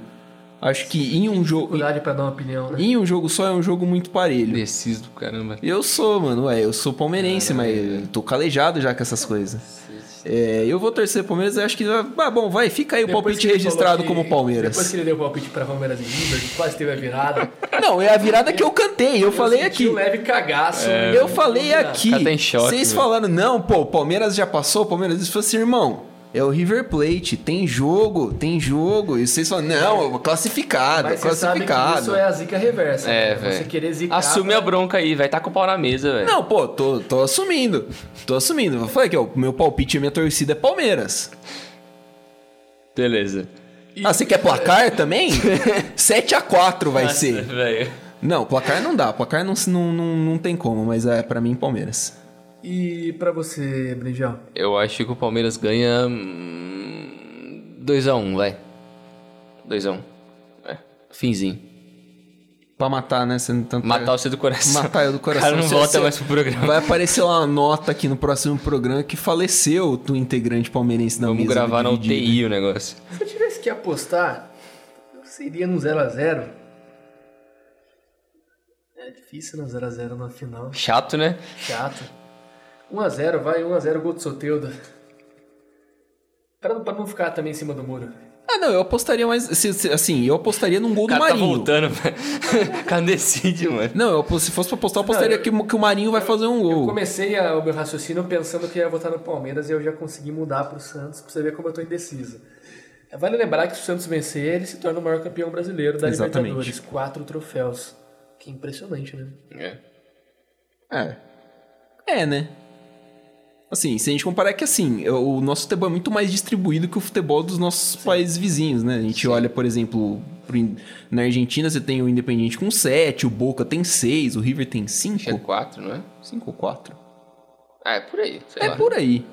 Acho que em um jogo. Dificuldade para dar uma opinião, né? Em um jogo só é um jogo muito parelho. Indeciso do caramba. Eu sou, mano, ué, eu sou palmeirense, mas eu tô calejado já com essas coisas. É, eu vou torcer Palmeiras, eu acho que. Ah, bom, vai, fica aí o Depois palpite que ele registrado que- como Palmeiras. Depois que ele deu o palpite para Palmeiras e River, quase teve a virada. Não, é a virada que eu cantei, eu, falei senti aqui. um leve cagaço. Eu falei aqui. O tá choque, Vocês falaram, não, pô, o Palmeiras já passou, o Palmeiras disse assim, irmão. É o River Plate, tem jogo, tem jogo. E vocês falam, não, classificado, Mas você sabe que classificado. isso é a zica reversa. É, né? velho. Você querer zicar... Assume a bronca aí, vai estar com o pau na mesa, velho. Não, pô, tô, tô assumindo. Tô assumindo. Eu falei que ó, o meu palpite e minha torcida é Palmeiras. Beleza. Ah, você quer placar também? 7x4 vai Nossa, ser. velho. Não, placar não dá. Placar não, não, não, não tem como, mas é pra mim Palmeiras. E pra você, Brinjal? Eu acho que o Palmeiras ganha. 2x1, vai. 2x1. É. Finzinho. Pra matar, né? Você tanto Matar você do coração. Matar eu do O coração. cara não Você- volta você- mais pro programa. Vai aparecer lá uma nota aqui no próximo programa que faleceu do integrante palmeirense da Vamos mesa. gravar na. UTI o negócio. Se eu tivesse que apostar, eu seria no 0x0. É difícil no 0x0 na final. Chato, né? Chato. 1x0, vai, 1x0 gol do Soteudo. Pra, não- pra não ficar também em cima do muro. Ah, não, eu apostaria mais. se- se- Assim, eu apostaria num gol O do tá Marinho. voltando, velho. O cara decide, mano. Não, eu, se fosse pra apostar, eu apostaria Não, eu- que, o- que o Marinho vai fazer um Eu gol. comecei a- o meu raciocínio pensando que ia votar no Palmeiras e eu já consegui mudar pro Santos pra você ver como eu tô indeciso. Vale lembrar que se o Santos vencer, ele se torna o maior campeão brasileiro da Exatamente. Libertadores. Quatro troféus. Que impressionante, né? É. É. É, né? Assim, se a gente comparar que assim, o nosso futebol é muito mais distribuído que o futebol dos nossos países vizinhos, né? A gente olha, por exemplo, na Argentina você tem o Independiente com 7, o Boca tem 6, o River tem Acho que é 5. 4, não é? 5 ou 4? Ah, é por aí. Sei É lá. por aí.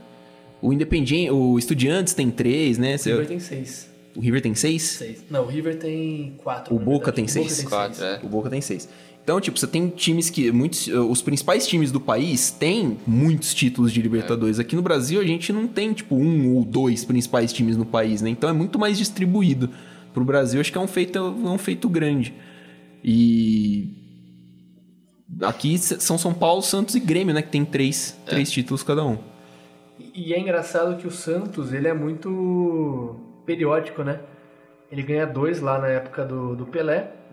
O Independiente, o Estudiantes tem 3, né? O Você- River tem seis. O River tem 6? Seis. Não, o River tem quatro. O na Boca tem O seis? tem Quatro, seis. é. O Boca tem 6. Então, tipo, você tem times que. Muitos, os principais times do país têm muitos títulos de Libertadores. Aqui no Brasil, a gente não tem, tipo, um ou dois principais times no país, né? Então é muito mais distribuído. Pro Brasil, acho que é um feito, é um feito grande. E. Aqui são São Paulo, Santos e Grêmio, né? Que tem três, três títulos cada um. E é engraçado que o Santos, ele é muito periódico, né? Ele ganha dois lá na época do, do Pelé.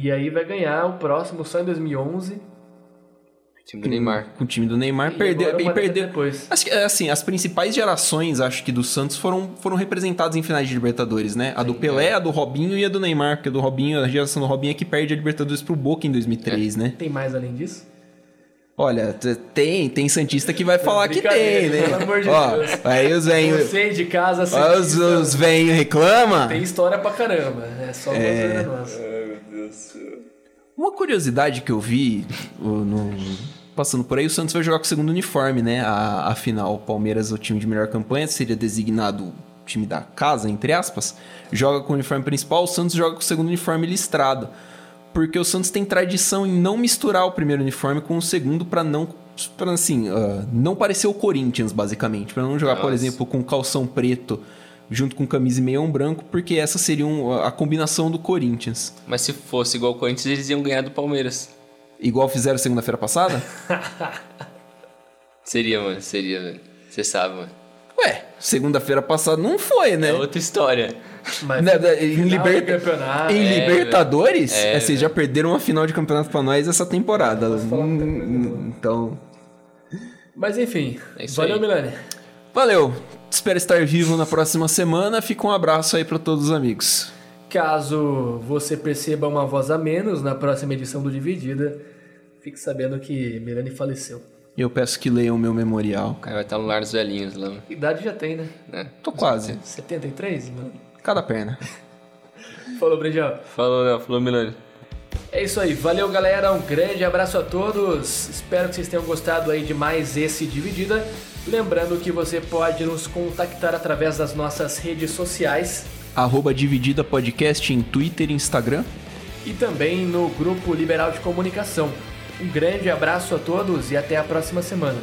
E aí vai ganhar o próximo só em 2011. Time do Neymar. Com o time do Neymar, E perdeu e perdeu. depois. Assim, é, assim, as principais gerações, acho que do Santos foram, foram representadas em finais de Libertadores, né? A do Pelé, a do Robinho e a do Neymar, porque a do Robinho, a geração do Robinho é que perde a Libertadores pro Boca em 2003, né? Tem mais além disso? Olha, tem, tem Santista que vai falar que tem, né? pelo amor de Ó, Deus. aí os venhos, Você de casa os, Santista, os venhos reclamam. tem história pra caramba. É só é... nossa. Uma curiosidade que eu vi no- passando por aí, o Santos vai jogar com o segundo uniforme, né? A, a final, o Palmeiras, o time de melhor campanha, seria designado time da casa, entre aspas, joga com o uniforme principal, o Santos joga com o segundo uniforme listrado. Porque o Santos tem tradição em não misturar o primeiro uniforme com o segundo para não para assim, ah, não parecer o Corinthians, basicamente, para não jogar, por Nossa. exemplo, com calção preto junto com camisa e meião branco, porque essa seria um- a combinação do Corinthians. Mas se fosse igual o Corinthians, eles iam ganhar do Palmeiras. Igual fizeram segunda-feira passada? Seria, mano. Seria, velho. Você sabe, mano. Ué, segunda-feira passada não foi, né? É outra história. Mas Né, da- em final liber- do campeonato. Em É, Libertadores, é, é, vocês já perderam uma final de campeonato pra nós essa temporada. coisa, Hum, então, Mas enfim, É isso valeu, aí. Milani. Valeu. Espero estar vivo na próxima semana. Fica um abraço aí pra todos os amigos. Caso você perceba uma voz a menos na próxima edição do Dividida, fique sabendo que Milani faleceu. E eu peço que leiam o meu memorial. O cara vai estar no lar dos velhinhos lá. Idade já tem, né? né? Tô quase. 73, mano. Cada perna. Falou, Brejão. Falou, né? Falou, Milani. É isso aí, valeu galera, um grande abraço a todos. Espero que vocês tenham gostado aí de mais esse Dividida. Lembrando que você pode nos contactar através das nossas redes sociais Arroba Dividida Podcast em Twitter e Instagram. e também no grupo Liberal de Comunicação. Um grande abraço a todos e até a próxima semana.